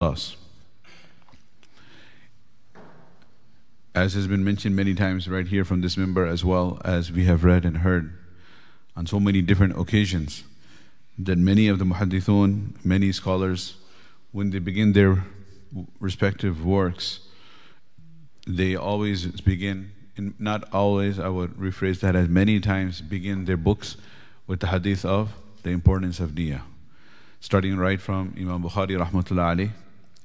us. As has been mentioned many times right here from this minbar, as well as we have read and heard on so many different occasions, that many of the muhaddithun, many scholars, when they begin their respective works, they always begin, not always, I would rephrase that as many times, begin their books with the hadith of the importance of niyyah. Starting right from Imam Bukhari rahmatullah alayh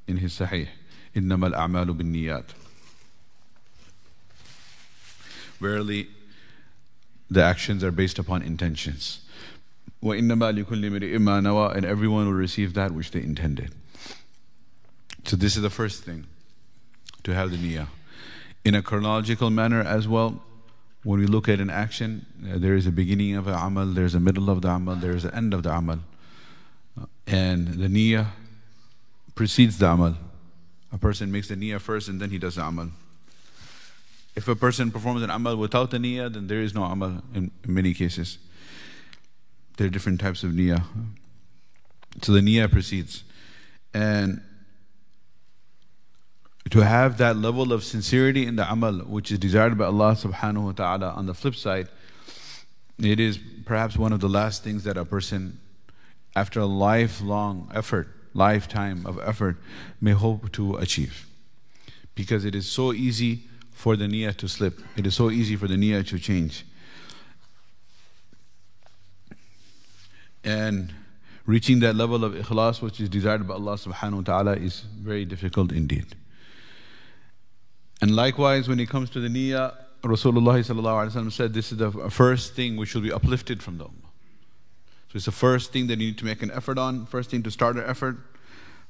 in his Sahih, إِنَّمَا الْأَعْمَالُ بِالنِّيَّاتِ Verily, the actions are based upon intentions. وَإِنَّمَا لِكُلِّ مِرِئٍ مَا نَوَى And everyone will receive that which they intended. So this is the first thing, to have the niyyah. In a chronological manner as well, when we look at an action, uh, there is a beginning of the amal, there's a middle of the amal, there's an end of the amal. Uh, and the niyyah precedes the amal. A person makes the niyyah first and then he does the amal. If a person performs an amal without the niyyah, then there is no amal in, in many cases. There are different types of niyyah. So the niyyah precedes. And to have that level of sincerity in the amal, which is desired by Allah subhanahu wa ta'ala, on the flip side, it is perhaps one of the last things that a person, after a lifelong effort, lifetime of effort, may hope to achieve. Because it is so easy for the niyyah to slip. It is so easy for the niyyah to change. And reaching that level of ikhlas which is desired by Allah subhanahu wa ta'ala is very difficult indeed. And likewise, when it comes to the niyyah, Rasulullah said this is the first thing which will be uplifted from the ummah. So it's the first thing that you need to make an effort on, first thing to start an effort,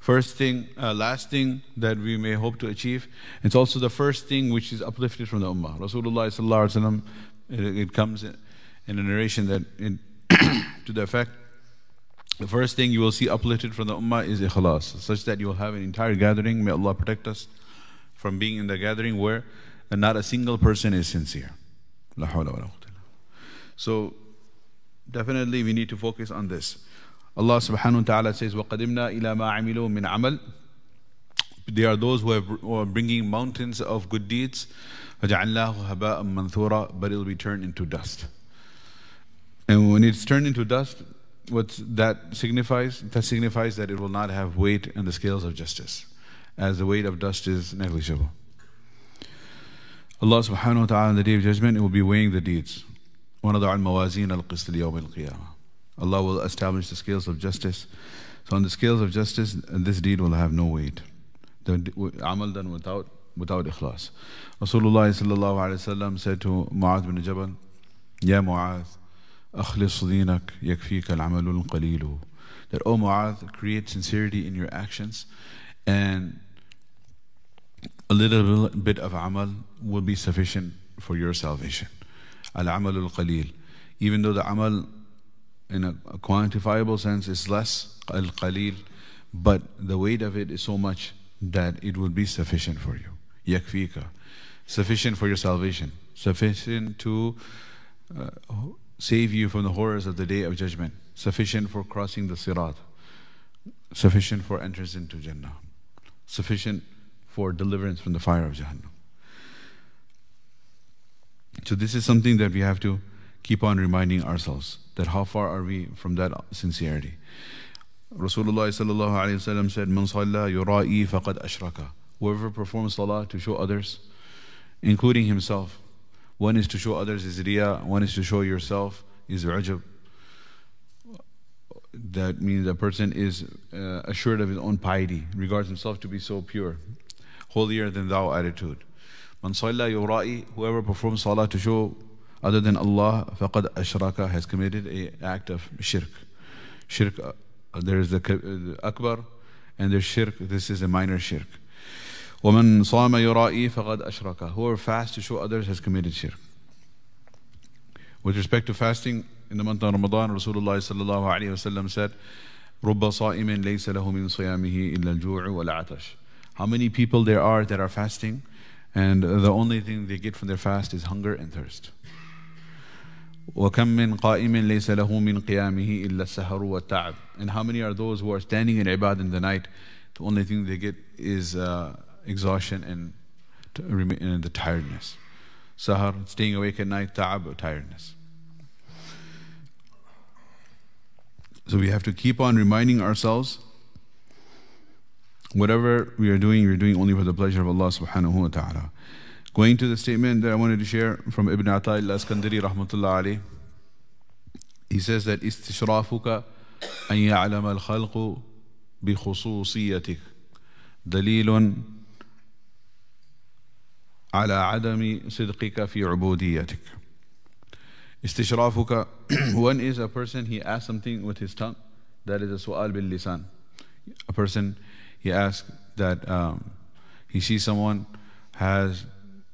First thing, uh, last thing that we may hope to achieve. It's also the first thing which is uplifted from the Ummah. Rasulullah sallallahu it, it comes in, in a narration that in to the effect, the first thing you will see uplifted from the Ummah is ikhlas, such that you will have an entire gathering. May Allah protect us from being in the gathering where not a single person is sincere. So definitely we need to focus on this. Allah subhanahu wa ta'ala says, وَقَدِمْنَا إِلَى مَا عَمِلُوا مِنْ عَمَلٍ They are those who, have, who are bringing mountains of good deeds. فَجَعَلْنَاهُ هَبَاءً مَنْثُورًا But it will be turned into dust. And when it's turned into dust, what that signifies? That signifies that it will not have weight in the scales of justice, as the weight of dust is negligible. Allah subhanahu wa ta'ala on the day of judgment, it will be weighing the deeds. وَنَضَعَ الْمَوَازِينَ الْقِسْطِ لِيَوْمِ الْقِيَامَةِ Allah will establish the scales of justice. So on the scales of justice, this deed will have no weight. The amal done without without ikhlas. Rasulullah sallallahu alaihi wasallam said to Mu'adh bin Jabal, Ya Mu'adh, أخلص دينك يكفيك العمل القليل. That, O Mu'adh, create sincerity in your actions and a little bit of amal will be sufficient for your salvation. Al-amal al-qalil. Even though the amal in a, a quantifiable sense is less, al-qalil, but the weight of it is so much that it will be sufficient for you. Yakfika. Sufficient for your salvation. Sufficient to uh, save you from the horrors of the day of judgment. Sufficient for crossing the sirat. Sufficient for entrance into Jannah. Sufficient for deliverance from the fire of Jahannam. So this is something that we have to keep on reminding ourselves that how far are we from that sincerity. Rasulullah said, "Man faqad ashraka." Whoever performs salah to show others, including himself, one is to show others is riya, one is to show yourself is ujab. That means a person is uh, assured of his own piety, regards himself to be so pure, holier than thou attitude. Man salla yura'i, whoever performs salah to show other than Allah, faqad ashraka has committed an act of shirk. Shirk, uh, there is the, the akbar and there's shirk, this is a minor shirk. وَمَنْ صَامَ يُرَائِي فَقَدْ أَشْرَكَ Whoever fasts to show others has committed shirk. With respect to fasting, in the month of Ramadan, Rasulullah sallallahu alayhi wasallam said, رُبَّ صَائِمٍ لَيْسَ لَهُ مِنْ صِيَامِهِ إِلَّا الْجُوعُ وَالْعَطَشِ How many people there are that are fasting and the only thing they get from their fast is hunger and thirst. وَكَمْ مِنْ قَائِمٍ لَيْسَ لَهُ مِنْ قِيَامِهِ إِلَّا السَّهَرُ وَالتَّعَبُ And how many are those who are standing in ibad in the night? The the only thing they get is uh, exhaustion and, and the tiredness. Sahar, staying awake at night, ta'ab, tiredness. So we have to keep on reminding ourselves Whatever we are doing, we are doing only for the pleasure of Allah subhanahu wa ta'ala. Going to the statement that I wanted to share from Ibn Ata'illah al-Iskandari rahmatullah alayh. He says that استشرافك أن يعلم الخلق بخصوصيتك دليل على عدم صدقك في عبوديتك استشرافك one is a person he asks something with his tongue that is a su'al bil lisan a person he asks that um, he sees someone has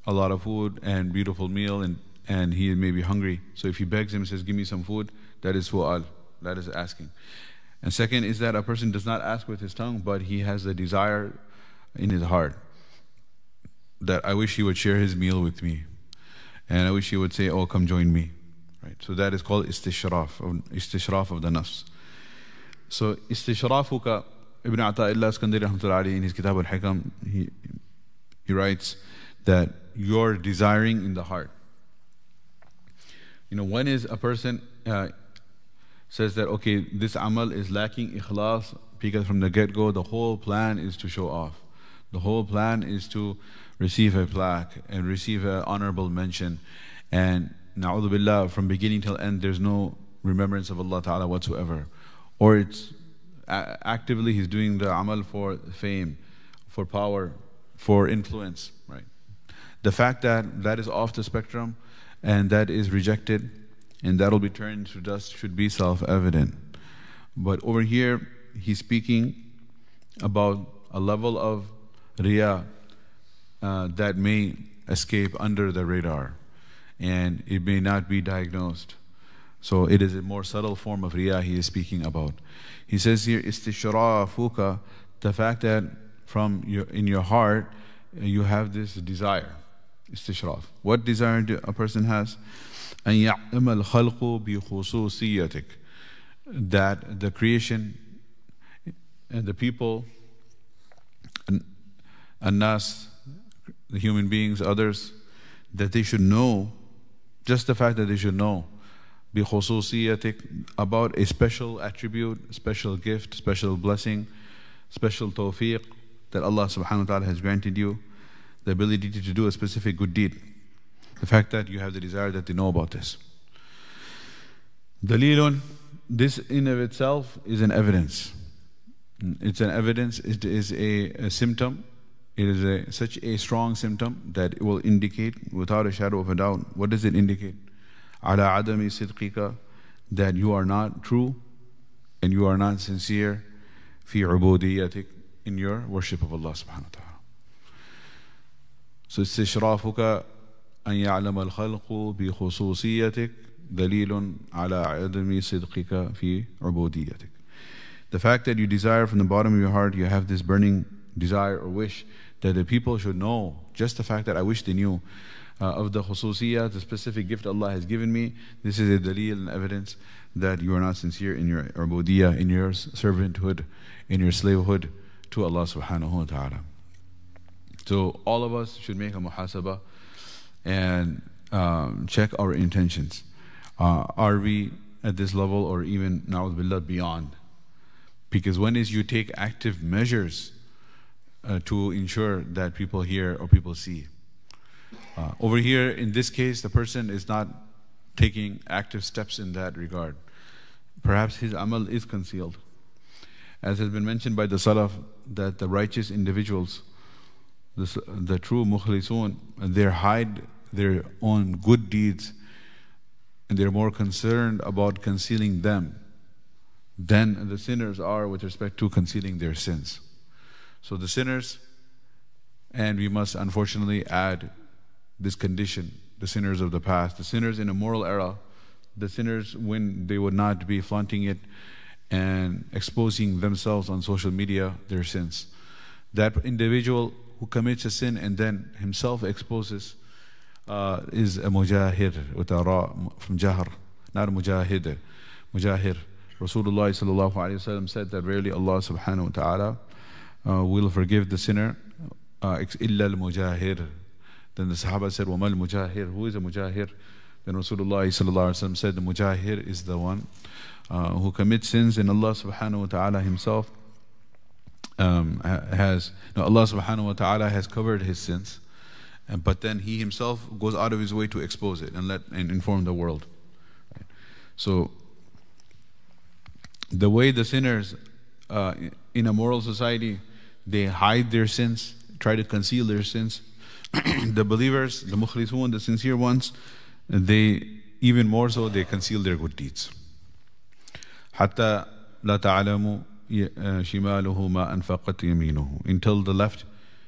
a lot of food and beautiful meal and, and he may be hungry. So if he begs him and says give me some food that is su'al that is asking. And second is that a person does not ask with his tongue but he has a desire in his heart that I wish he would share his meal with me and I wish he would say oh come join me right? So that is called istishraf istishraf of the nafs. So istishrafuka Ibn Ata'illah Iskandari in his Kitab al-Hikam he, he writes that you're desiring in the heart you know when is a person uh, says that okay this amal is lacking ikhlas because from the get-go the whole plan is to show off the whole plan is to receive a plaque and receive an honorable mention. And na'udhu billah, from beginning till end, there's no remembrance of Allah Ta'ala whatsoever. Or it's actively he's doing the amal for fame, for power, for influence, right? The fact that that is off the spectrum and that is rejected and that'll be turned to dust should be self-evident. But over here, he's speaking about a level of riyah uh, that may escape under the radar and it may not be diagnosed. So it is a more subtle form of riyah he is speaking about. He says here, istishrafuka, the fact that from your, in your heart you have this desire. Istishraf. What desire do a person has? أن يعلم الخلق بخصوصيتك that the creation and the people and, and us the human beings, others, that they should know, just the fact that they should know, بخصوصيتك, about a special attribute, special gift, special blessing, special tawfiq that Allah subhanahu wa ta'ala has granted you, the ability to do a specific good deed. The fact that you have the desire that they know about this. Dalilun, this in of itself is an evidence. It's an evidence, it is a, a symptom it is a, such a strong symptom that it will indicate, without a shadow of a doubt, what does it indicate? Ala adami sidqika, that you are not true and you are not sincere fi ubudiyatik, in your worship of Allah subhanahu wa ta'ala. So استشرافك أن يعلم الخلق بخصوصيتك دليل على عدم صدقك في عبوديتك. The fact that you desire from the bottom of your heart, you have this burning desire or wish that the people should know, just the fact that I wish they knew uh, of the khususiyah, the specific gift Allah has given me, this is a dalil and evidence that you are not sincere in your ubudiyah, in your servanthood, in your slavehood to Allah subhanahu wa ta'ala. So all of us should make a muhasabah and um, check our intentions. Uh, are we at this level or even, na'udhu beyond? Because when is you take active measures uh, to ensure that people hear or people see. Uh, over here, in this case, the person is not taking active steps in that regard. Perhaps his amal is concealed. As has been mentioned by the Salaf, that the righteous individuals, the, the true mukhlisun, they hide their own good deeds and they're more concerned about concealing them than the sinners are with respect to concealing their sins. So the sinners, and we must unfortunately add this condition, the sinners of the past, the sinners in a moral era, the sinners when they would not be flaunting it and exposing themselves on social media their sins. That individual who commits a sin and then himself exposes uh, is a mujahir with a ra from jahar, not a mujahid. Mujahir. Rasulullah said that rarely Allah subhanahu wa taala uh, will forgive the sinner uh, illa uh, then the Sahaba said, Wamal Mujahir, who is a Mujahir? Then Rasulullah said, The Mujahir is the one uh, who commits sins in Allah subhanahu wa ta'ala himself. Um, has no, Allah subhanahu wa ta'ala has covered his sins, and, but then he himself goes out of his way to expose it and let and inform the world. So, the way the sinners uh, in a moral society they hide their sins, try to conceal their sins, the believers, the mukhlisun, the sincere ones, they even more so they conceal their good deeds. حتى لا تعلم شماله ما أنفقت يمينه until the left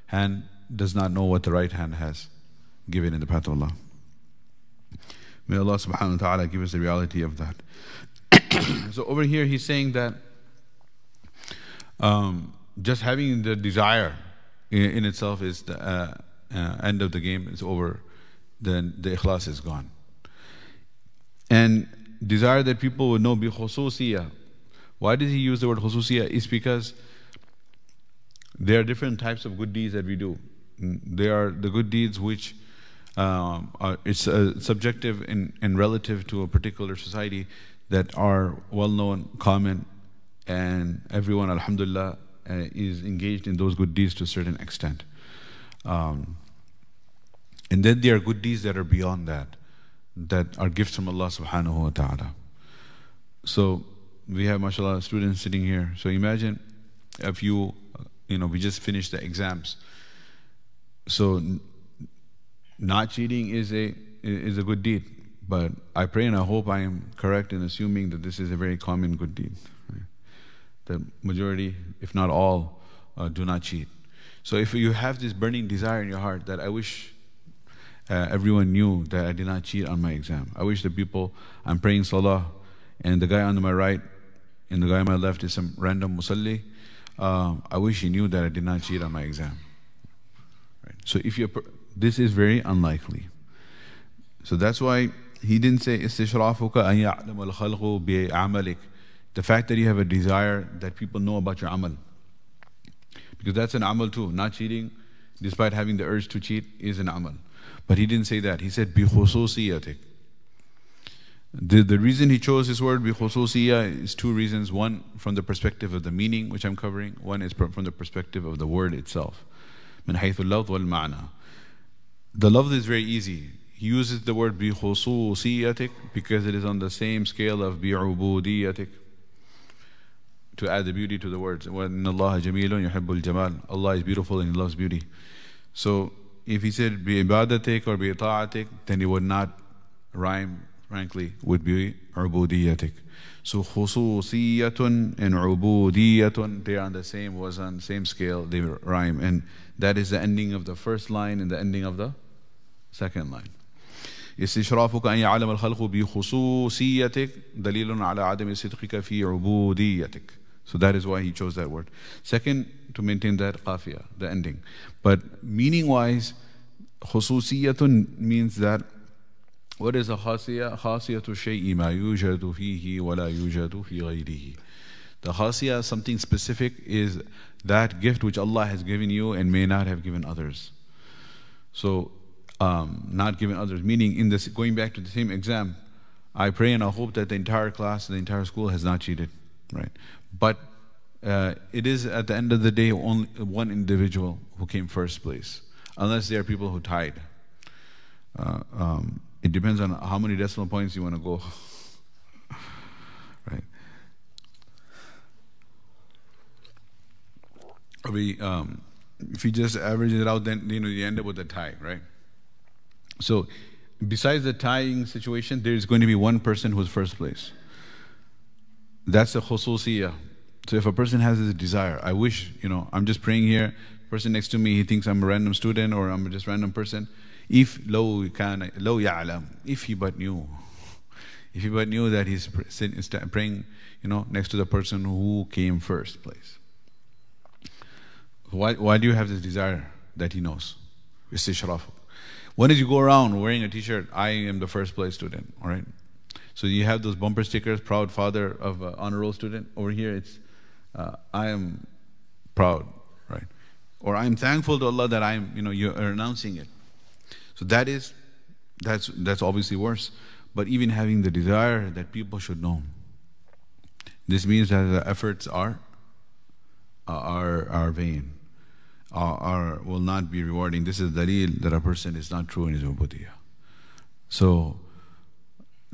hand does not know what the right hand has given in the path of Allah. May Allah subhanahu wa ta'ala give us the reality of that. so over here he's saying that um, just having the desire in, in itself is the uh, uh, end of the game, is over, then the ikhlas is gone. And desire that people would know bi khususiyah. Why does he use the word khususiyah? It's because there are different types of good deeds that we do. Mm, there are the good deeds which um, are, it's uh, subjective and, and relative to a particular society that are well known, common, and everyone, alhamdulillah, uh, is engaged in those good deeds to a certain extent. Um, and then there are good deeds that are beyond that, that are gifts from Allah subhanahu wa ta'ala. So we have, mashallah, students sitting here. So imagine if you, you know, we just finished the exams. So not cheating is a is a good deed. But I pray and I hope I am correct in assuming that this is a very common good deed. The majority, if not all, uh, do not cheat. So if you have this burning desire in your heart that I wish uh, everyone knew that I did not cheat on my exam. I wish the people, I'm praying salah, and the guy on my right and the guy on my left is some random musalli. Uh, I wish he knew that I did not cheat on my exam. Right. So if you, this is very unlikely. So that's why he didn't say istishrafuka an ya'lam al-khalqu. The fact that you have a desire that people know about your amal. Because that's an amal too. Not cheating, despite having the urge to cheat, is an amal. But he didn't say that. He said, بِخُصُوصِيَتِكَ the, the reason he chose this word بِخُصُوصِيَة is two reasons. One, from the perspective of the meaning, which I'm covering. One is from the perspective of the word itself. مِنْ حَيْثُ اللَّفْظ وَالْمَعْنَى The love is very easy. He uses the word بِخُصُوصِيَتِكَ because it is on the same scale of بِعُبُودِيَتِكَ to add the beauty to the words. وَإِنَّ اللَّهَ جَمِيلٌ يُحِبُّ الْجَمَالِ Allah is beautiful and He loves beauty. So if He said بِعِبَادَتِك or بِإِطَاعَتِك, then it would not rhyme, frankly, would be عُبُودِيَتِك. So خُصُوصِيَّةٌ and عُبُودِيَّةٌ, they are on the same, was on same scale, they rhyme. And that is the ending of the first line and the ending of the second line. استشرافك أن يعلم الخلق بخصوصيتك دليل على عدم صدقك في عبوديتك so that is why he chose that word. Second, to maintain that qafiyah, the ending. But meaning wise, khususiyatun means that what is a khasiyah? Khasiyatu shay'i ma yujadu fihi wa la yujadu fi ghayrihi. The khasiyah, something specific, is that gift which Allah has given you and may not have given others. So, um, not given others, meaning in this, going back to the same exam, I pray and I hope that the entire class, the entire school has not cheated, right? But uh, it is at the end of the day only one individual who came first place, unless there are people who tied. Uh, um, it depends on how many decimal points you want to go. right? Um, if you just average it out, then you know you end up with a tie, right? So, besides the tying situation, there is going to be one person who's first place. That's the khususiyah. So if a person has this desire, I wish, you know, I'm just praying here, person next to me, he thinks I'm a random student or I'm just random person. If low kana low ya'lam, if he but knew, if he but knew that he's praying, you know, next to the person who came first place. Why, why do you have this desire that he knows? Istishraf. When did you go around wearing a t-shirt, I am the first place student, all right? So you have those bumper stickers, proud father of an honor roll student. Over here, it's uh, I am proud right? Or I'm thankful to Allah that I'm, you know, you're announcing it. So that is, that's, that's obviously worse. But even having the desire that people should know. This means that the efforts are, are, are vain, are, are, will not be rewarding. This is dalil that a person is not true in his ubudiyah. So,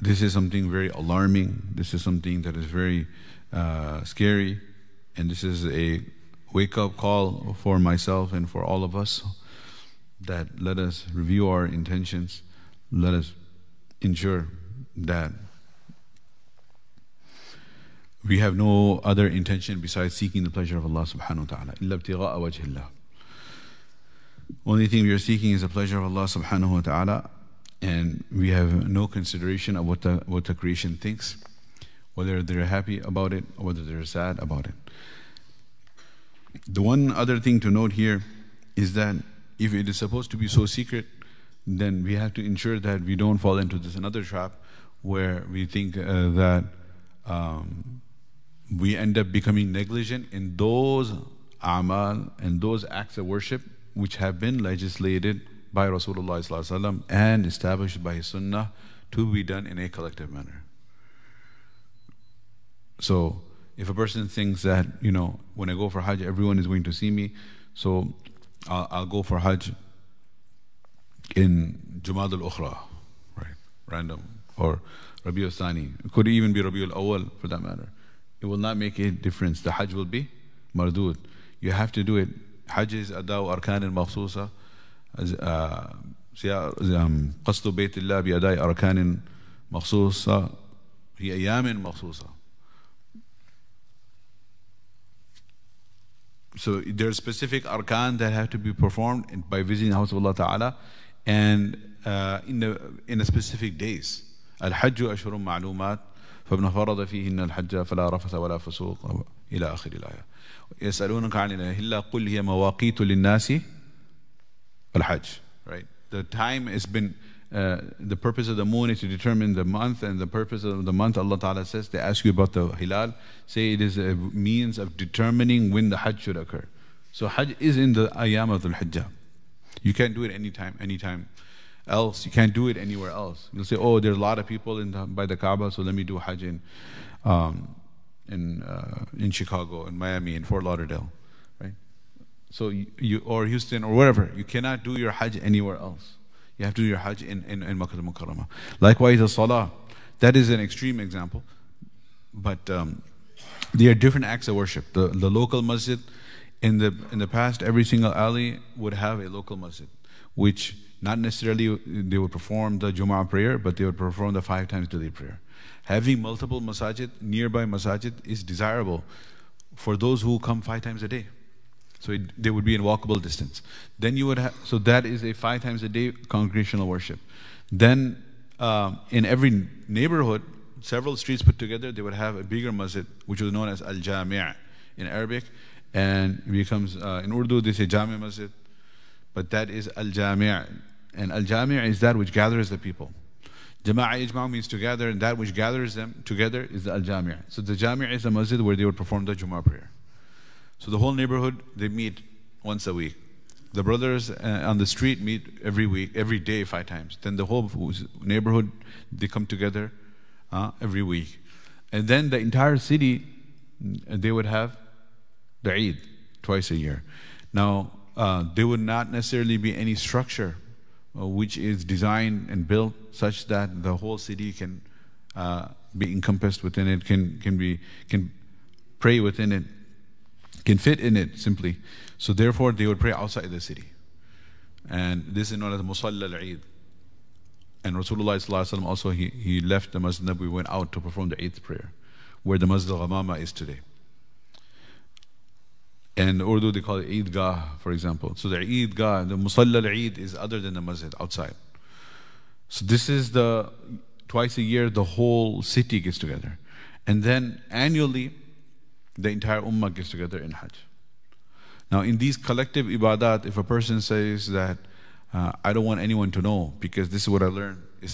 this is something very alarming. This is something that is very uh, scary. And this is a wake up call for myself and for all of us that let us review our intentions. Let us ensure that we have no other intention besides seeking the pleasure of Allah subhanahu wa ta'ala. إِلَّا ابْتِغَاءَ وَجْهِ اللَّهِ Only thing we are seeking is the pleasure of Allah subhanahu wa ta'ala and we have no consideration of what the, what the creation thinks, whether they're happy about it or whether they're sad about it. The one other thing to note here is that if it is supposed to be so secret, then we have to ensure that we don't fall into this another trap where we think uh, that um, we end up becoming negligent in those amal and those acts of worship which have been legislated by Rasulullah and established by His Sunnah to be done in a collective manner. So, if a person thinks that, you know, when I go for Hajj, everyone is going to see me, so I'll, I'll go for Hajj in Jumad al Ukhra, right? Random. Or Rabi al Thani. It could even be Rabi al Awal for that matter. It will not make a difference. The Hajj will be mardud. You have to do it. Hajj is adaw arkan al makhsusa. قصد بيت الله بأداء أركان مخصوصة في أيام مخصوصة. So there are specific arkan that have to be performed by visiting the house of Allah Ta'ala and uh, in, the, in the specific days. الحج أشهر معلومات فابن فرض فيهن الحج فلا رفث ولا فسوق إلى آخر الآية. يسألونك عن الأهلة قل هي مواقيت للناس؟ al-Hajj, right? The time has been, uh, the purpose of the moon is to determine the month, and the purpose of the month, Allah Ta'ala says, they ask you about the Hilal, say it is a means of determining when the Hajj should occur. So Hajj is in the ayam of the Hijjah. You can't do it anytime, anytime else. You can't do it anywhere else. You'll say, oh, there's a lot of people in the, by the Kaaba, so let me do Hajj in, um, in, uh, in Chicago, in Miami, in Fort Lauderdale. So you, you, or Houston, or wherever. You cannot do your Hajj anywhere else. You have to do your Hajj in, in, in Makkah al-Mukarramah. Likewise, the Salah. That is an extreme example. But um, there are different acts of worship. The, the local masjid, in the, in the past, every single alley would have a local masjid, which not necessarily they would perform the Jum'ah prayer, but they would perform the five times daily prayer. Having multiple masajid, nearby masajid, is desirable for those who come five times a day. So it, they would be in walkable distance. Then you would have, so that is a five times a day congregational worship. Then um, in every neighborhood, several streets put together, they would have a bigger masjid, which was known as Al Jami' in Arabic, and it becomes uh, in Urdu they say Jami' Masjid, but that is Al Jami', and Al Jami' is that which gathers the people. Jama'a Ijma' means together, and that which gathers them together is the Al Jami'. So the Jami' is a masjid where they would perform the Jummah prayer. So the whole neighborhood, they meet once a week. The brothers uh, on the street meet every week, every day, five times. Then the whole neighborhood, they come together uh, every week. And then the entire city, mm, they would have the Eid twice a year. Now, uh, there would not necessarily be any structure uh, which is designed and built such that the whole city can uh, be encompassed within it, can, can, be, can pray within it can fit in it simply. So therefore, they would pray outside the city. And this is known as Musalla al-Eid. And Rasulullah also, he, he left the Masjid Nabi, went out to perform the eighth prayer, where the Masjid al-Ghamama is today. And Urdu, they call it Eidgah, for example. So the Eidgah, the Musalla al-Eid is other than the Masjid, outside. So this is the, twice a year, the whole city gets together. And then annually, the entire ummah gets together in Hajj. Now, in these collective ibadat, if a person says that uh, I don't want anyone to know because this is what I learned, I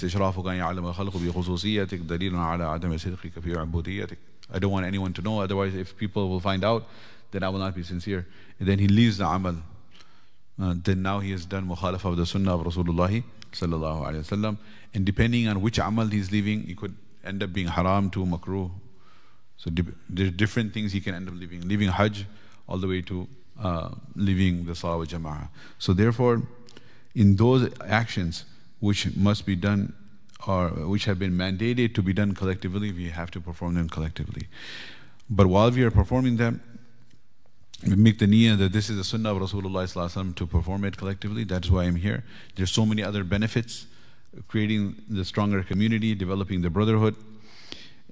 don't want anyone to know, otherwise, if people will find out, then I will not be sincere. And then he leaves the amal. Uh, then now he has done mukhalaf of the sunnah of Rasulullah. And depending on which amal he's leaving, he could end up being haram to makruh. So there are different things he can end up leaving. Leaving hajj all the way to uh, leaving the salah jama'ah. So therefore, in those actions which must be done or which have been mandated to be done collectively, we have to perform them collectively. But while we are performing them, we make the niyyah that this is the sunnah of Rasulullah to perform it collectively. That's why I'm here. There's so many other benefits, creating the stronger community, developing the brotherhood.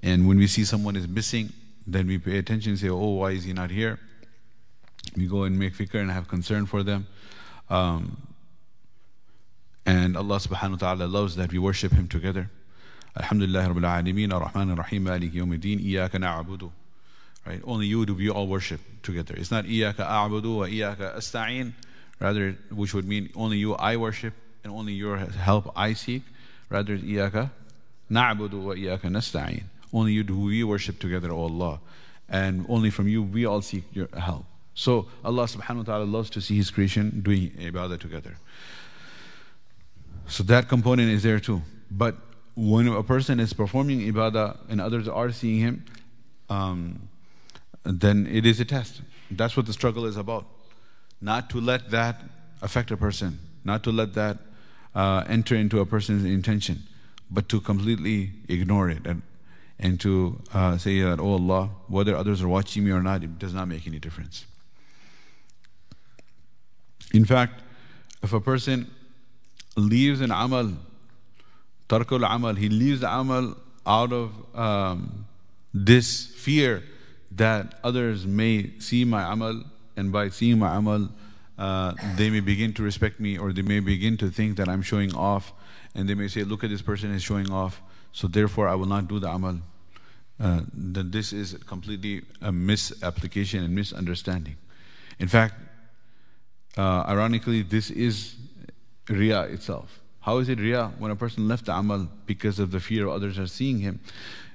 And when we see someone is missing, then we pay attention and say, oh, why is he not here? We go and make fikr and have concern for them. Um, and Allah subhanahu wa ta'ala loves that we worship Him together. Alhamdulillah Rabbil Alameen, Ar-Rahman Ar-Rahim, Maliki Yawmiddin, Iyaka na'abudu. Right? Only you do we all worship together. It's not Iyaka a'budu wa Iyaka asta'in, rather, which would mean only you I worship and only your help I seek. Rather, Iyaka na'abudu wa Iyaka nasta'in. Only you do we worship together, O Allah. And only from you we all seek your help. So Allah subhanahu wa ta'ala loves to see His creation doing ibadah together. So that component is there too. But when a person is performing ibadah and others are seeing him, um, then it is a test. That's what the struggle is about. Not to let that affect a person, not to let that uh, enter into a person's intention, but to completely ignore it and, and to uh, say that, oh Allah, whether others are watching me or not, it does not make any difference. In fact, if a person leaves an amal, tarkul amal, he leaves the amal out of um, this fear that others may see my amal, and by seeing my amal, uh, they may begin to respect me, or they may begin to think that I'm showing off, and they may say, Look at this person is showing off, so therefore I will not do the amal. Uh, then this is completely a misapplication and misunderstanding. In fact, uh, ironically, this is Riya itself. How is it Riya? When a person left the amal because of the fear others are seeing him,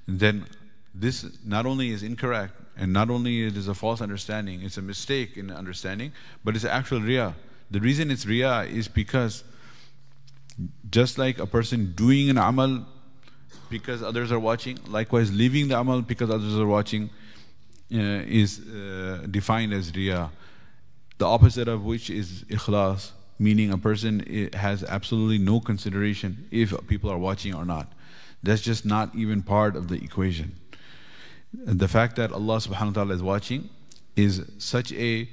then this not only is incorrect and not only it is a false understanding, it's a mistake in understanding, but it's actual Riya. The reason it's Riya is because just like a person doing an amal because others are watching, likewise leaving the amal because others are watching uh, is uh, defined as Riya. The opposite of which is ikhlas, meaning a person has absolutely no consideration if people are watching or not. That's just not even part of the equation. The fact that Allah subhanahu wa ta'ala is watching is such a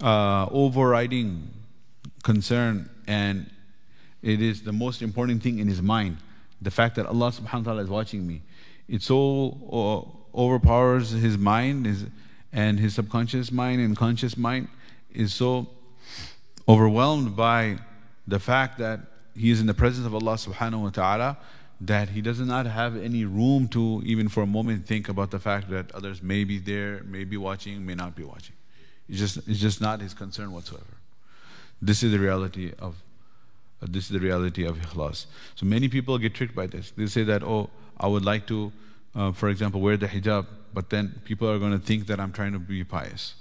uh, overriding concern and it is the most important thing in his mind. The fact that Allah subhanahu wa ta'ala is watching me. It so uh, overpowers his mind his, and his subconscious mind and conscious mind is so overwhelmed by the fact that he is in the presence of Allah subhanahu wa ta'ala that he does not have any room to even for a moment think about the fact that others may be there, may be watching, may not be watching. It's just, it's just not his concern whatsoever. This is the reality of this is the reality of ikhlas. So many people get tricked by this. They say that, oh, I would like to, uh, for example, wear the hijab, but then people are going to think that I'm trying to be pious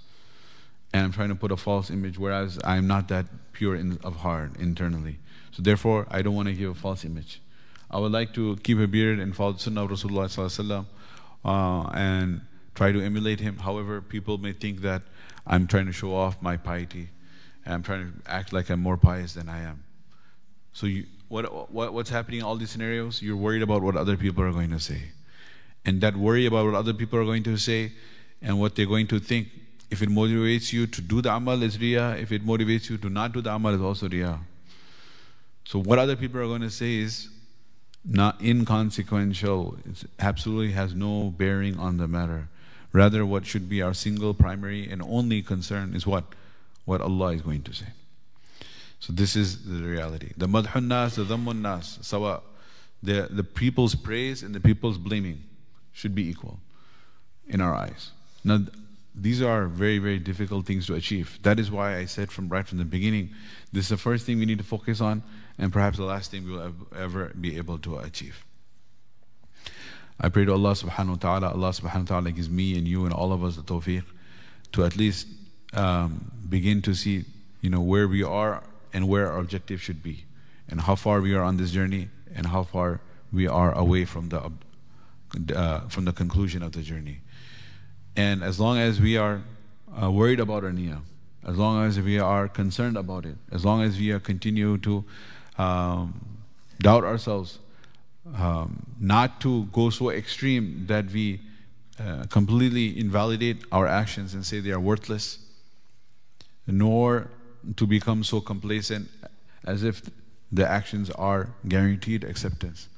and I'm trying to put a false image, whereas I'm not that pure in, of heart internally. So therefore, I don't want to give a false image. I would like to keep a beard and follow the sunnah of Rasulullah uh, and try to emulate him. However, people may think that I'm trying to show off my piety and I'm trying to act like I'm more pious than I am. So you, what, what, what's happening in all these scenarios? You're worried about what other people are going to say. And that worry about what other people are going to say and what they're going to think if it motivates you to do the amal, it's riyah. If it motivates you to not do the amal, it's also riyah. So what other people are going to say is not inconsequential. It absolutely has no bearing on the matter. Rather, what should be our single, primary, and only concern is what? What Allah is going to say. So this is the reality. The madhun nas, the dhammun nas, sawa. The, the people's praise and the people's blaming should be equal in our eyes. Now, these are very, very difficult things to achieve. That is why I said from right from the beginning, this is the first thing we need to focus on, and perhaps the last thing we will ever be able to achieve. I pray to Allah subhanahu wa ta'ala, Allah subhanahu wa ta'ala gives me and you and all of us the tawfiq to at least um, begin to see, you know, where we are and where our objective should be, and how far we are on this journey, and how far we are away from the uh, from the conclusion of the journey. And as long as we are uh, worried about our niyyah, as long as we are concerned about it, as long as we are continue to um, doubt ourselves, um, not to go so extreme that we uh, completely invalidate our actions and say they are worthless, nor to become so complacent as if the actions are guaranteed acceptance,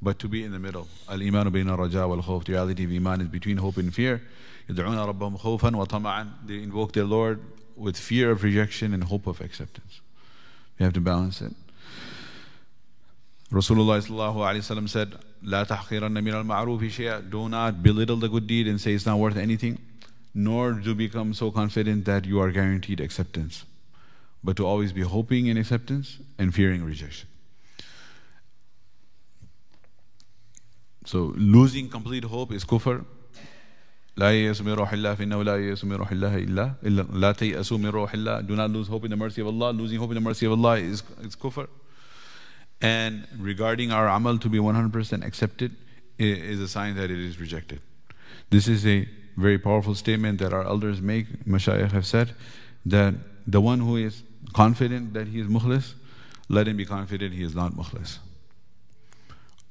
but to be in the middle. Al-iman bayna raja wal khawf. The reality of iman is between hope and fear. يدعون ربهم خوفا وطمعا. They invoke their Lord with fear of rejection and hope of acceptance. We have to balance it. Rasulullah said, لا تحقرن من المعروف شيئا. Do not belittle the good deed and say it's not worth anything, nor do become so confident that you are guaranteed acceptance, but to always be hoping in acceptance and fearing rejection. So losing complete hope is kufr. لا ييأس من روح الله فإنه لا ييأس من روح الله إلا إلا لا تيأسوا من روح الله Do not lose hope in the mercy of Allah. Losing hope in the mercy of Allah is, is kufr. And regarding our amal to be 100% accepted is a sign that it is rejected. This is a very powerful statement that our elders make, mashayikh have said, that the one who is confident that he is mukhlis, let him be confident he is not mukhlis.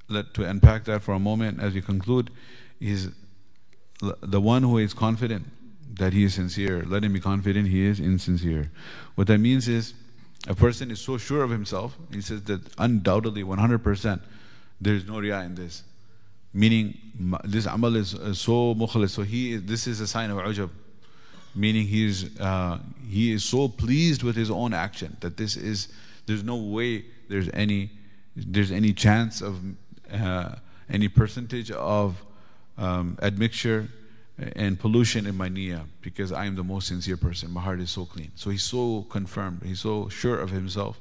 Let to unpack that for a moment as we conclude is the one who is confident that he is sincere, let him be confident he is insincere. What that means is a person is so sure of himself, he says that undoubtedly 100% there is no riyah in this. Meaning this amal is so mukhlis, so he is, this is a sign of ujab. Meaning he is, uh, he is so pleased with his own action that this is, there's no way there's any, there's any chance of uh, any percentage of um, admixture and pollution in my niyyah because I am the most sincere person. My heart is so clean. So he's so confirmed, he's so sure of himself,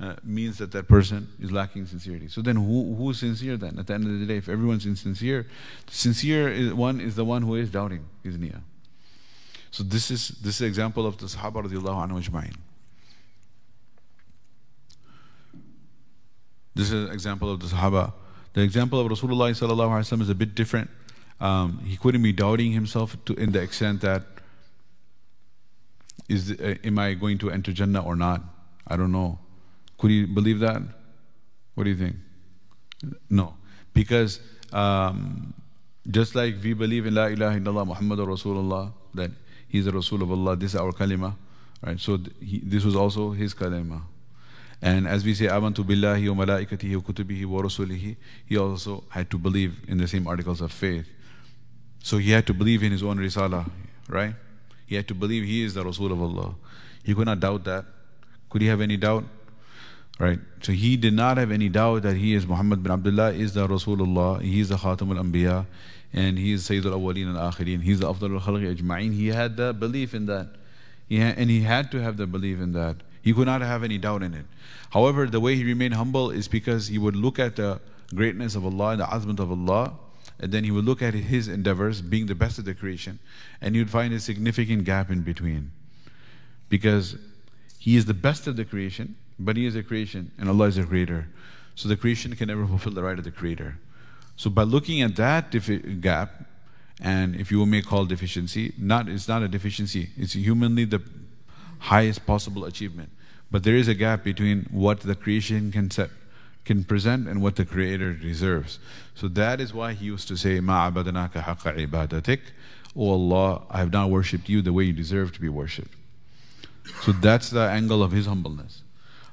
uh, means that that person is lacking sincerity. So then who, who's sincere then? At the end of the day, if everyone's insincere, sincere is, one is the one who is doubting his niyyah. So this is this is an example of the Sahaba radiallahu anhu ajma'in. This is an example of the Sahaba. The example of Rasulullah sallallahu alaihi wasallam is a bit different um, he couldn't be doubting himself to, in the extent that is uh, am I going to enter Jannah or not? I don't know. Could he believe that? What do you think? No, because um, just like we believe in La ilaha illallah Muhammadur Rasulullah that he's a Rasul of Allah. This is our kalima, right? So th he, this was also his kalima. And as we say, Amantu billahi wa malaikatihi wa kutubihi wa rasulihi, he also had to believe in the same articles of faith. So he had to believe in his own risala, right? He had to believe he is the Rasul of Allah. He could not doubt that. Could he have any doubt? Right? So he did not have any doubt that he is Muhammad bin Abdullah, is the Rasulullah, he is the Khatam al Anbiya, and he is Sayyid al Awwaleen al Akhirin, he's the Afdal al Khalqi Ajma'in. He had the belief in that. And he had to have the belief in that. He could not have any doubt in it. However, the way he remained humble is because he would look at the greatness of Allah and the azmat of Allah and then he would look at his endeavors being the best of the creation, and he would find a significant gap in between. Because he is the best of the creation, but he is a creation, and Allah is a creator. So the creation can never fulfill the right of the creator. So by looking at that gap, and if you may call deficiency, not it's not a deficiency, it's humanly the highest possible achievement. But there is a gap between what the creation can set can present and what the Creator deserves. So that is why he used to say, Ma haqqa ibadatik. Oh Allah, I have not worshipped you the way you deserve to be worshipped. So that's the angle of his humbleness.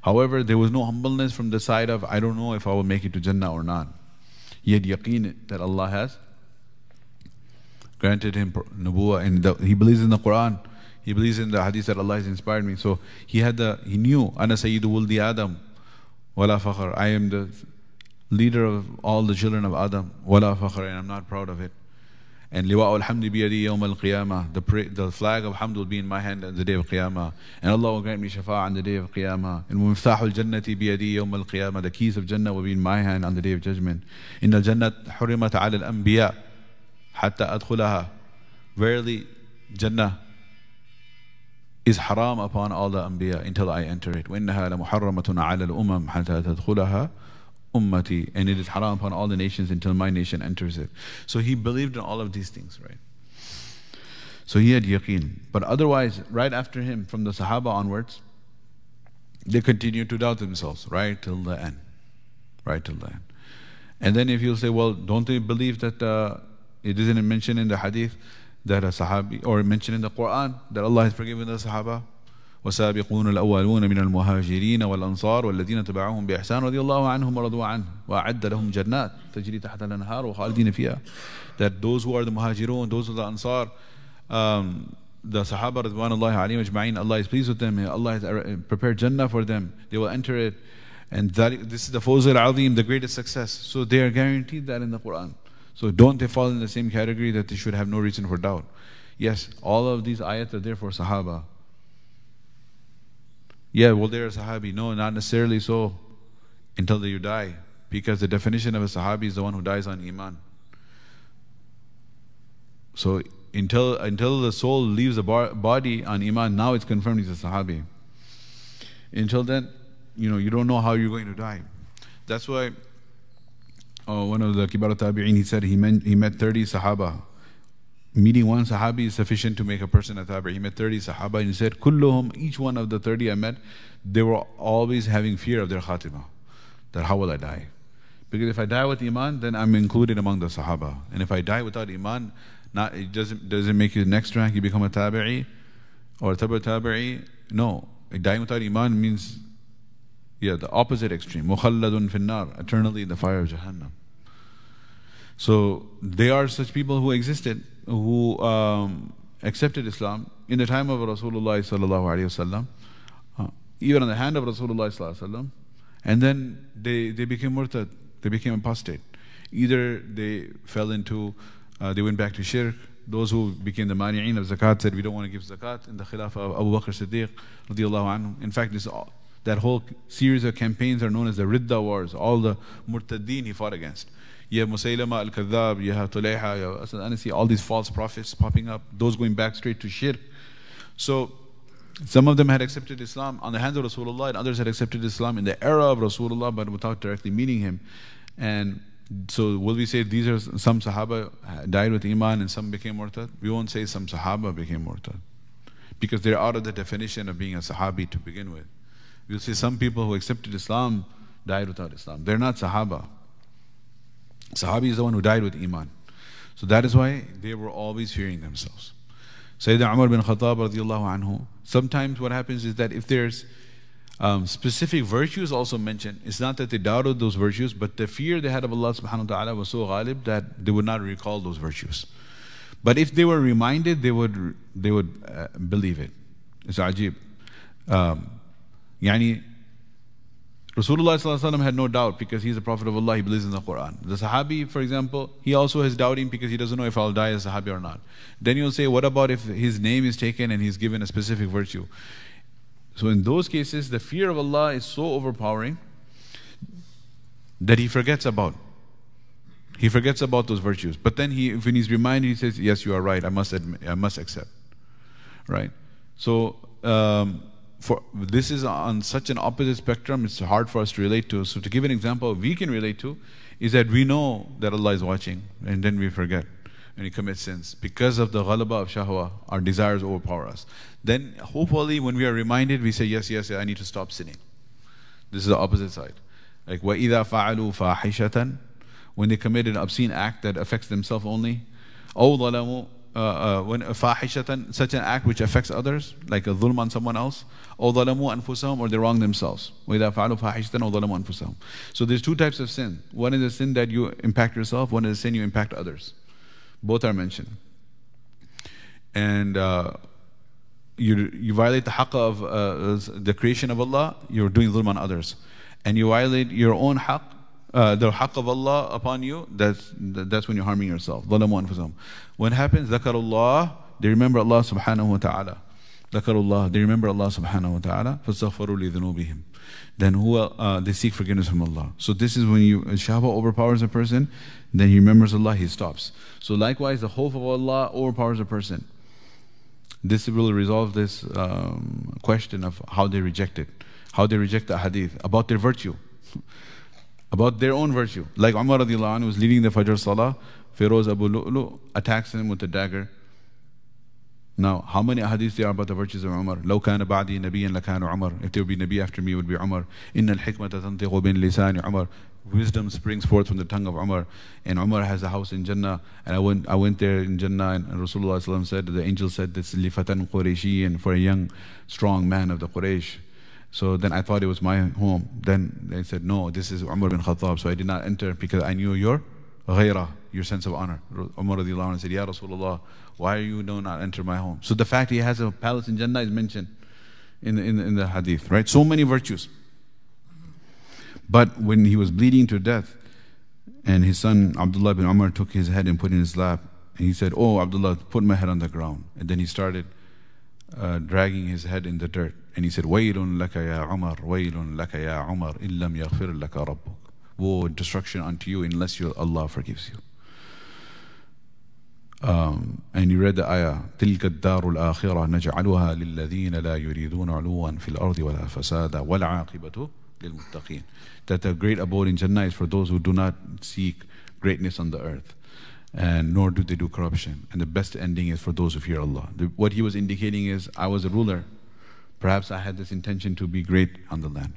However, there was no humbleness from the side of, I don't know if I will make it to Jannah or not. He had yaqeen that Allah has granted him nubuwa and the, he believes in the Quran. He believes in the hadith that Allah has inspired me. So he had the, he knew, Ana Sayyidu Wuldi Adam. Wala fakhr. I am the leader of all the children of Adam. Wala fakhr. And I'm not proud of it. And liwa al-hamdi biyadi yawm al-qiyamah. The, the flag of hamd will be in my hand on the day of qiyamah. And Allah will grant me shafa on the day of qiyamah. And miftahu al-jannati biyadi yawm al-qiyamah. The keys of Jannah will be in my hand on the day of judgment. In al-jannat hurimat ala al-anbiya hatta adkhulaha. Verily, Jannah is haram upon all the anbiya until I enter it. وَإِنَّهَا لَمُحَرَّمَةٌ عَلَى الْأُمَمْ حَتَّى تَدْخُلَهَا ummati and it is haram upon all the nations until my nation enters it. So he believed in all of these things, right? So he had yaqeen. But otherwise, right after him, from the Sahaba onwards, they continued to doubt themselves right till the end. Right till the end. And then if you say, well, don't they believe that uh, it isn't mentioned in the hadith that a Sahabi, or mentioned in the Quran that Allah has forgiven the Sahaba? وسابقون الأولون من المهاجرين والأنصار والذين تبعوهم بإحسان رضي الله عنهم ورضوا عنه وأعد لهم جنات تجري تحت الأنهار وخالدين فيها that those who are the muhajirun those who are the ansar um, the Sahaba Radwanullahi alayhim ajma'in, Allah is pleased with them, Allah has uh, prepared Jannah for them, they will enter it. And that, this is the Fawz al Azim, the greatest success. So they are guaranteed that in the Quran. So don't they fall in the same category that they should have no reason for doubt? Yes, all of these ayats are there for Sahaba. Yeah, well, they're a Sahabi. No, not necessarily so until you die. Because the definition of a Sahabi is the one who dies on Iman. So until until the soul leaves the body on iman, now it's confirmed he's a sahabi. Until then, you know, you don't know how you're going to die. That's why uh, one of the kibar tabi'in, he said he met, he met 30 sahaba. Meeting one sahabi is sufficient to make a person a tabi'i. He met 30 sahaba and he said, kulluhum, each one of the 30 I met, they were always having fear of their khatimah. That how will I die? Because if I die with iman, then I'm included among the sahaba. And if I die without iman, not it doesn't does it make you the next rank you become a tabi'i or a tabi tabi'i? No. Dying without iman means yeah, the opposite extreme. Mukhalladun finnar, eternally in the fire of Jahannam. So they are such people who existed, who um, accepted Islam in the time of Rasulullah uh, even on the hand of Rasulullah and then they they became murtad, they became apostate. Either they fell into uh, they went back to shirk. Those who became the mani'in of zakat said, we don't want to give zakat in the khilafah of Abu Bakr Siddiq. In fact, this, that whole series of campaigns are known as the Ridda Wars. All the murtadeen he fought against. You have Musaylama al-Kadhab, you have Tulayha, you have Aswad Anasi, all these false prophets popping up, those going back straight to shirk. So, some of them had accepted Islam on the hands of Rasulullah, and others had accepted Islam in the era of Rasulullah, but without directly meeting him. And so will we say these are some Sahaba died with Iman and some became Murtad? We won't say some Sahaba became Murtad. Because they're out of the definition of being a Sahabi to begin with. We'll say some people who accepted Islam died without Islam. They're not Sahaba. Sahabi is the one who died with Iman. So that is why they were always fearing themselves. Sayyidina Umar bin Khattab anhu, sometimes what happens is that if there's um, specific virtues also mentioned. It's not that they doubted those virtues, but the fear they had of Allah subhanahu wa ta'ala was so ghalib that they would not recall those virtues. But if they were reminded, they would, they would uh, believe it. It's ajib. Um, yani, Rasulullah had no doubt because he's a Prophet of Allah, he believes in the Quran. The Sahabi, for example, he also has doubting because he doesn't know if I'll die as a Sahabi or not. Then you'll say, what about if his name is taken and he's given a specific virtue? So in those cases, the fear of Allah is so overpowering that he forgets about. He forgets about those virtues. But then he, when he's reminded, he says, "Yes, you are right. I must admit, I must accept." Right. So um, for this is on such an opposite spectrum. It's hard for us to relate to. So to give an example, we can relate to is that we know that Allah is watching, and then we forget and we commit sins because of the ghalaba of shahwa. Our desires overpower us then hopefully when we are reminded, we say, yes, yes, I need to stop sinning. This is the opposite side. Like, وَإِذَا فَعَلُوا فَاحِشَةً When they commit an obscene act that affects themselves only, أو ظلموا uh, uh, when فاحشة such an act which affects others, like a dhulm on someone else, أو ظلموا أنفسهم or they wrong themselves. وإذا فعلوا فاحشة أو ظلموا أنفسهم. So there's two types of sin. One is a sin that you impact yourself. One is a sin you impact others. Both are mentioned. And uh, you, you violate the haqq of uh, the creation of Allah, you're doing dhulm on others. And you violate your own haqq, uh, the haqq of Allah upon you, that's, that's when you're harming yourself. What happens? Allah, they remember Allah subhanahu wa ta'ala. Allah, they remember Allah subhanahu wa ta'ala. فَاسْتَغْفَرُوا لِذُنُوبِهِمْ Then who, uh, they seek forgiveness from Allah. So this is when you, shahwa overpowers a person, then he remembers Allah, he stops. So likewise, the hope of Allah overpowers a person This will resolve this um, question of how they reject it, how they reject the hadith, about their virtue, about their own virtue. Like Umar radiallahu anhu was leading the Fajr Salah, Feroz Abu Lu'lu attacks him with a dagger. Now, how many hadiths there are about the virtues of Umar? لو كان بعدي نبيا لكان عمر. If there would be Nabi after me, it would be Umar. إن الحكمة تنطق بين لسان عمر. Wisdom springs forth from the tongue of Umar. And Umar has a house in Jannah. And I went, I went there in Jannah and Rasulullah said, the angel said, this is lifatan Qurayshi and for a young, strong man of the Quraysh. So then I thought it was my home. Then they said, no, this is Umar bin Khattab. So I did not enter because I knew your ghaira, your sense of honor. Umar radiallahu anhu said, Ya Rasulullah, why are you do not enter my home? So the fact he has a palace in Jannah is mentioned in the, in in the hadith, right? So many virtues. But when he was bleeding to death, and his son Abdullah bin Umar took his head and put it in his lap, and he said, Oh, Abdullah, put my head on the ground. And then he started uh, dragging his head in the dirt. And he said, Waylun laka ya Umar, waylun laka ya Umar, illam yaghfir laka rabbuk. Woe, destruction unto you unless you, Allah forgives you. Um, and you read the ayah تلك الدار الآخرة نجعلها للذين لا يريدون علوا في الأرض ولا فسادا والعاقبة للمتقين that the great abode in Jannah is for those who do not seek greatness on the earth and nor do they do corruption and the best ending is for those who fear Allah the, what he was indicating is I was a ruler perhaps I had this intention to be great on the land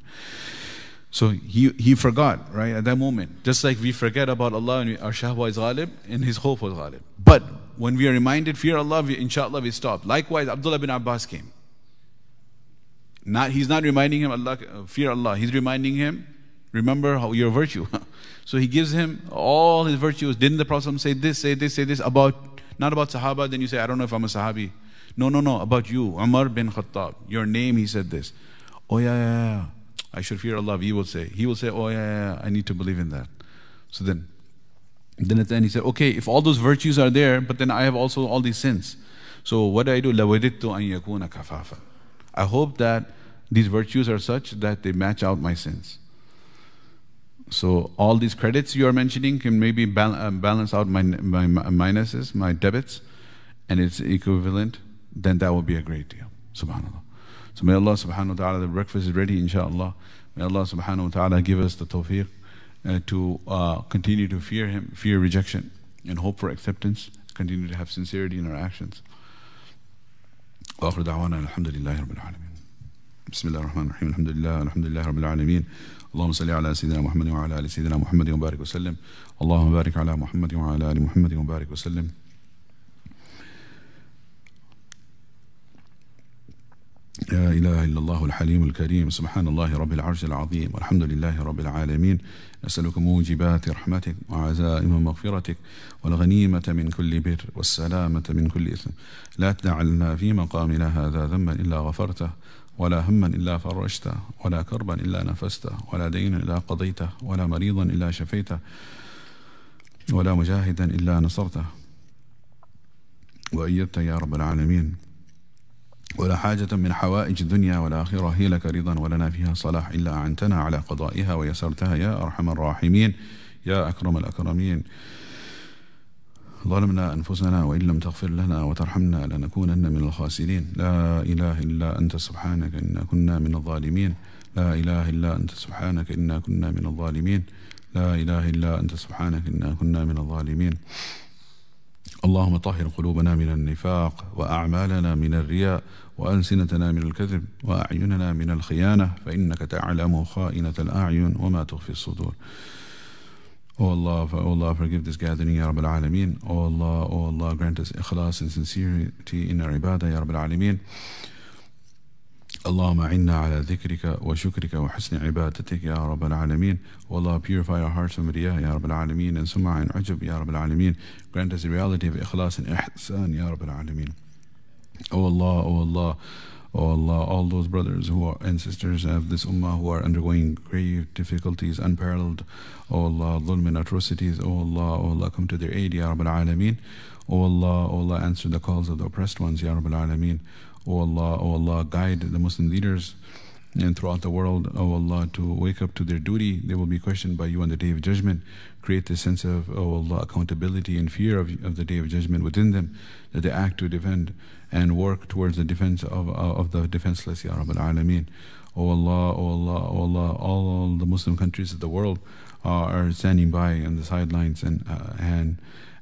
so he, he forgot, right, at that moment. Just like we forget about Allah and our shahwa is ghalib and his hope was ghalib. But when we are reminded, fear Allah, we, inshallah, we stop. Likewise, Abdullah bin Abbas came. Not, he's not reminding him, Allah, fear Allah. He's reminding him, remember how your virtue. so he gives him all his virtues. Didn't the Prophet say this, say this, say this about, not about Sahaba, then you say, I don't know if I'm a Sahabi. No, no, no, about you, Umar bin Khattab. Your name, he said this. Oh, yeah, yeah, yeah. I should fear Allah, he will say. He will say, Oh, yeah, yeah, yeah, I need to believe in that. So then, then at the end he said, Okay, if all those virtues are there, but then I have also all these sins. So what do I do? لَوَدِدْتُ أَن يَكُونَ كَفَافًا I hope that these virtues are such that they match out my sins. So all these credits you are mentioning can maybe uh, balance out my, my, my minuses, my debits, and it's equivalent, then that will be a great deal. Subhanallah. So may Allah subhanahu wa ta'ala, the breakfast is ready inshallah. May Allah subhanahu wa ta'ala give us the tawfiq uh, to uh, continue to fear Him, fear rejection, and hope for acceptance, continue to have sincerity in our actions. وآخر دعوانا الحمد لله رب العالمين بسم الله الرحمن الرحيم الحمد لله الحمد لله رب العالمين اللهم صل على سيدنا محمد وعلى ال سيدنا محمد وبارك وسلم اللهم بارك على محمد وعلى ال محمد وبارك وسلم لا إله إلا الله الحليم الكريم. سبحان الله رب العرش العظيم. والحمد لله رب العالمين. نسألك موجبات رحمتك وعزائم مغفرتك والغنيمة من كل بر والسلامة من كل إثم. لا تدع لنا في مقامنا هذا ذنبا إلا غفرته ولا هما إلا فرجته ولا كربا إلا نفسته ولا دينا إلا قضيته ولا مريضا إلا شفيته ولا مجاهدا إلا نصرته. وأيدت يا رب العالمين. ولا حاجة من حوائج الدنيا والآخرة. هي لك رضا ولنا فيها صلاح. إلا أعنتنا على قضائها ويسرتها يا أرحم الراحمين. يا أكرم الأكرمين. ظلمنا أنفسنا وإن لم تغفر لنا وترحمنا لنكونن من الخاسرين. لا إله إلا أنت سبحانك إنا كنا من الظالمين. لا إله إلا أنت سبحانك إنا كنا من الظالمين. لا إله إلا أنت سبحانك إنا كنا من الظالمين. اللهم طهر قلوبنا من النفاق وأعمالنا من الرياء وألسنتنا من الكذب وأعيننا من الخيانة فإنك تعلم خائنة الأعين وما تخفي الصدور O Allah, O Allah, forgive this gathering, Ya Rabbil Alameen. O Allah, O Allah, grant us ikhlas and sincerity in our ibadah, Ya Rabbil Alameen. اللهم أعنا على ذكرك وشكرك وحسن عبادتك يا رب العالمين والله purify our hearts from riyah يا رب العالمين and sum'a and ujub يا رب العالمين grant us the reality of ikhlas and ihsan يا رب العالمين Oh Allah, Oh Allah, Oh Allah, all those brothers who are and sisters of this ummah who are undergoing grave difficulties, unparalleled, Oh Allah, dhulm and atrocities, Oh Allah, Oh Allah, come to their aid, Ya Rabbil Alameen. Oh Allah, Oh Allah, answer the calls of the oppressed ones, Ya Rabbil Alameen. Oh Allah, Oh Allah, guide the Muslim leaders and throughout the world, O Allah, to wake up to their duty. They will be questioned by you on the day of judgment. Create this sense of, O Allah, accountability and fear of, of the day of judgment within them, that they act to defend and work towards the defense of, of the defenseless, Ya Rabbil Alameen. O Allah, O Allah, O Allah, all the Muslim countries of the world are standing by on the sidelines and, uh, and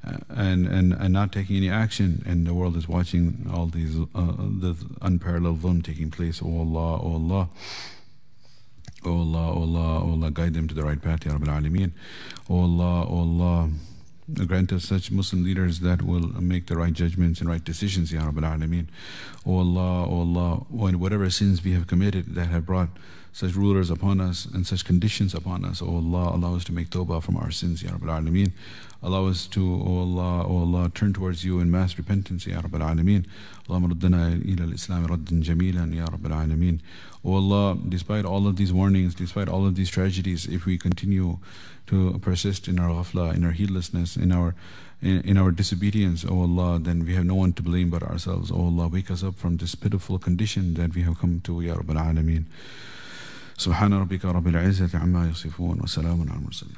uh, and, and, and not taking any action, and the world is watching all these uh, the unparalleled dhulm taking place. Oh Allah, oh Allah. Oh Allah, oh Allah, oh Allah, guide them to the right path, Ya Rabbil Alameen. Oh Allah, oh Allah, grant us such Muslim leaders that will make the right judgments and right decisions, Ya Rabbil Alameen. Oh Allah, oh Allah, whatever sins we have committed that have brought such rulers upon us and such conditions upon us. O Allah, allow us to make tawbah from our sins, Ya Rabbil Alameen. Allow us to, O Allah, O Allah, turn towards you in mass repentance, Ya Rabbil Alameen. اللهم ردنا إلى الإسلام ردا جميلا يا رب العالمين. O Allah, despite all of these warnings, despite all of these tragedies, if we continue to persist in our ghafla, in our heedlessness, in our in, in our disobedience, O Allah, then we have no one to blame but ourselves. O Allah, wake us up from this pitiful condition that we have come to, Ya Rabbil Alameen. سبحان ربك رب العزة عما يصفون وسلام على المرسلين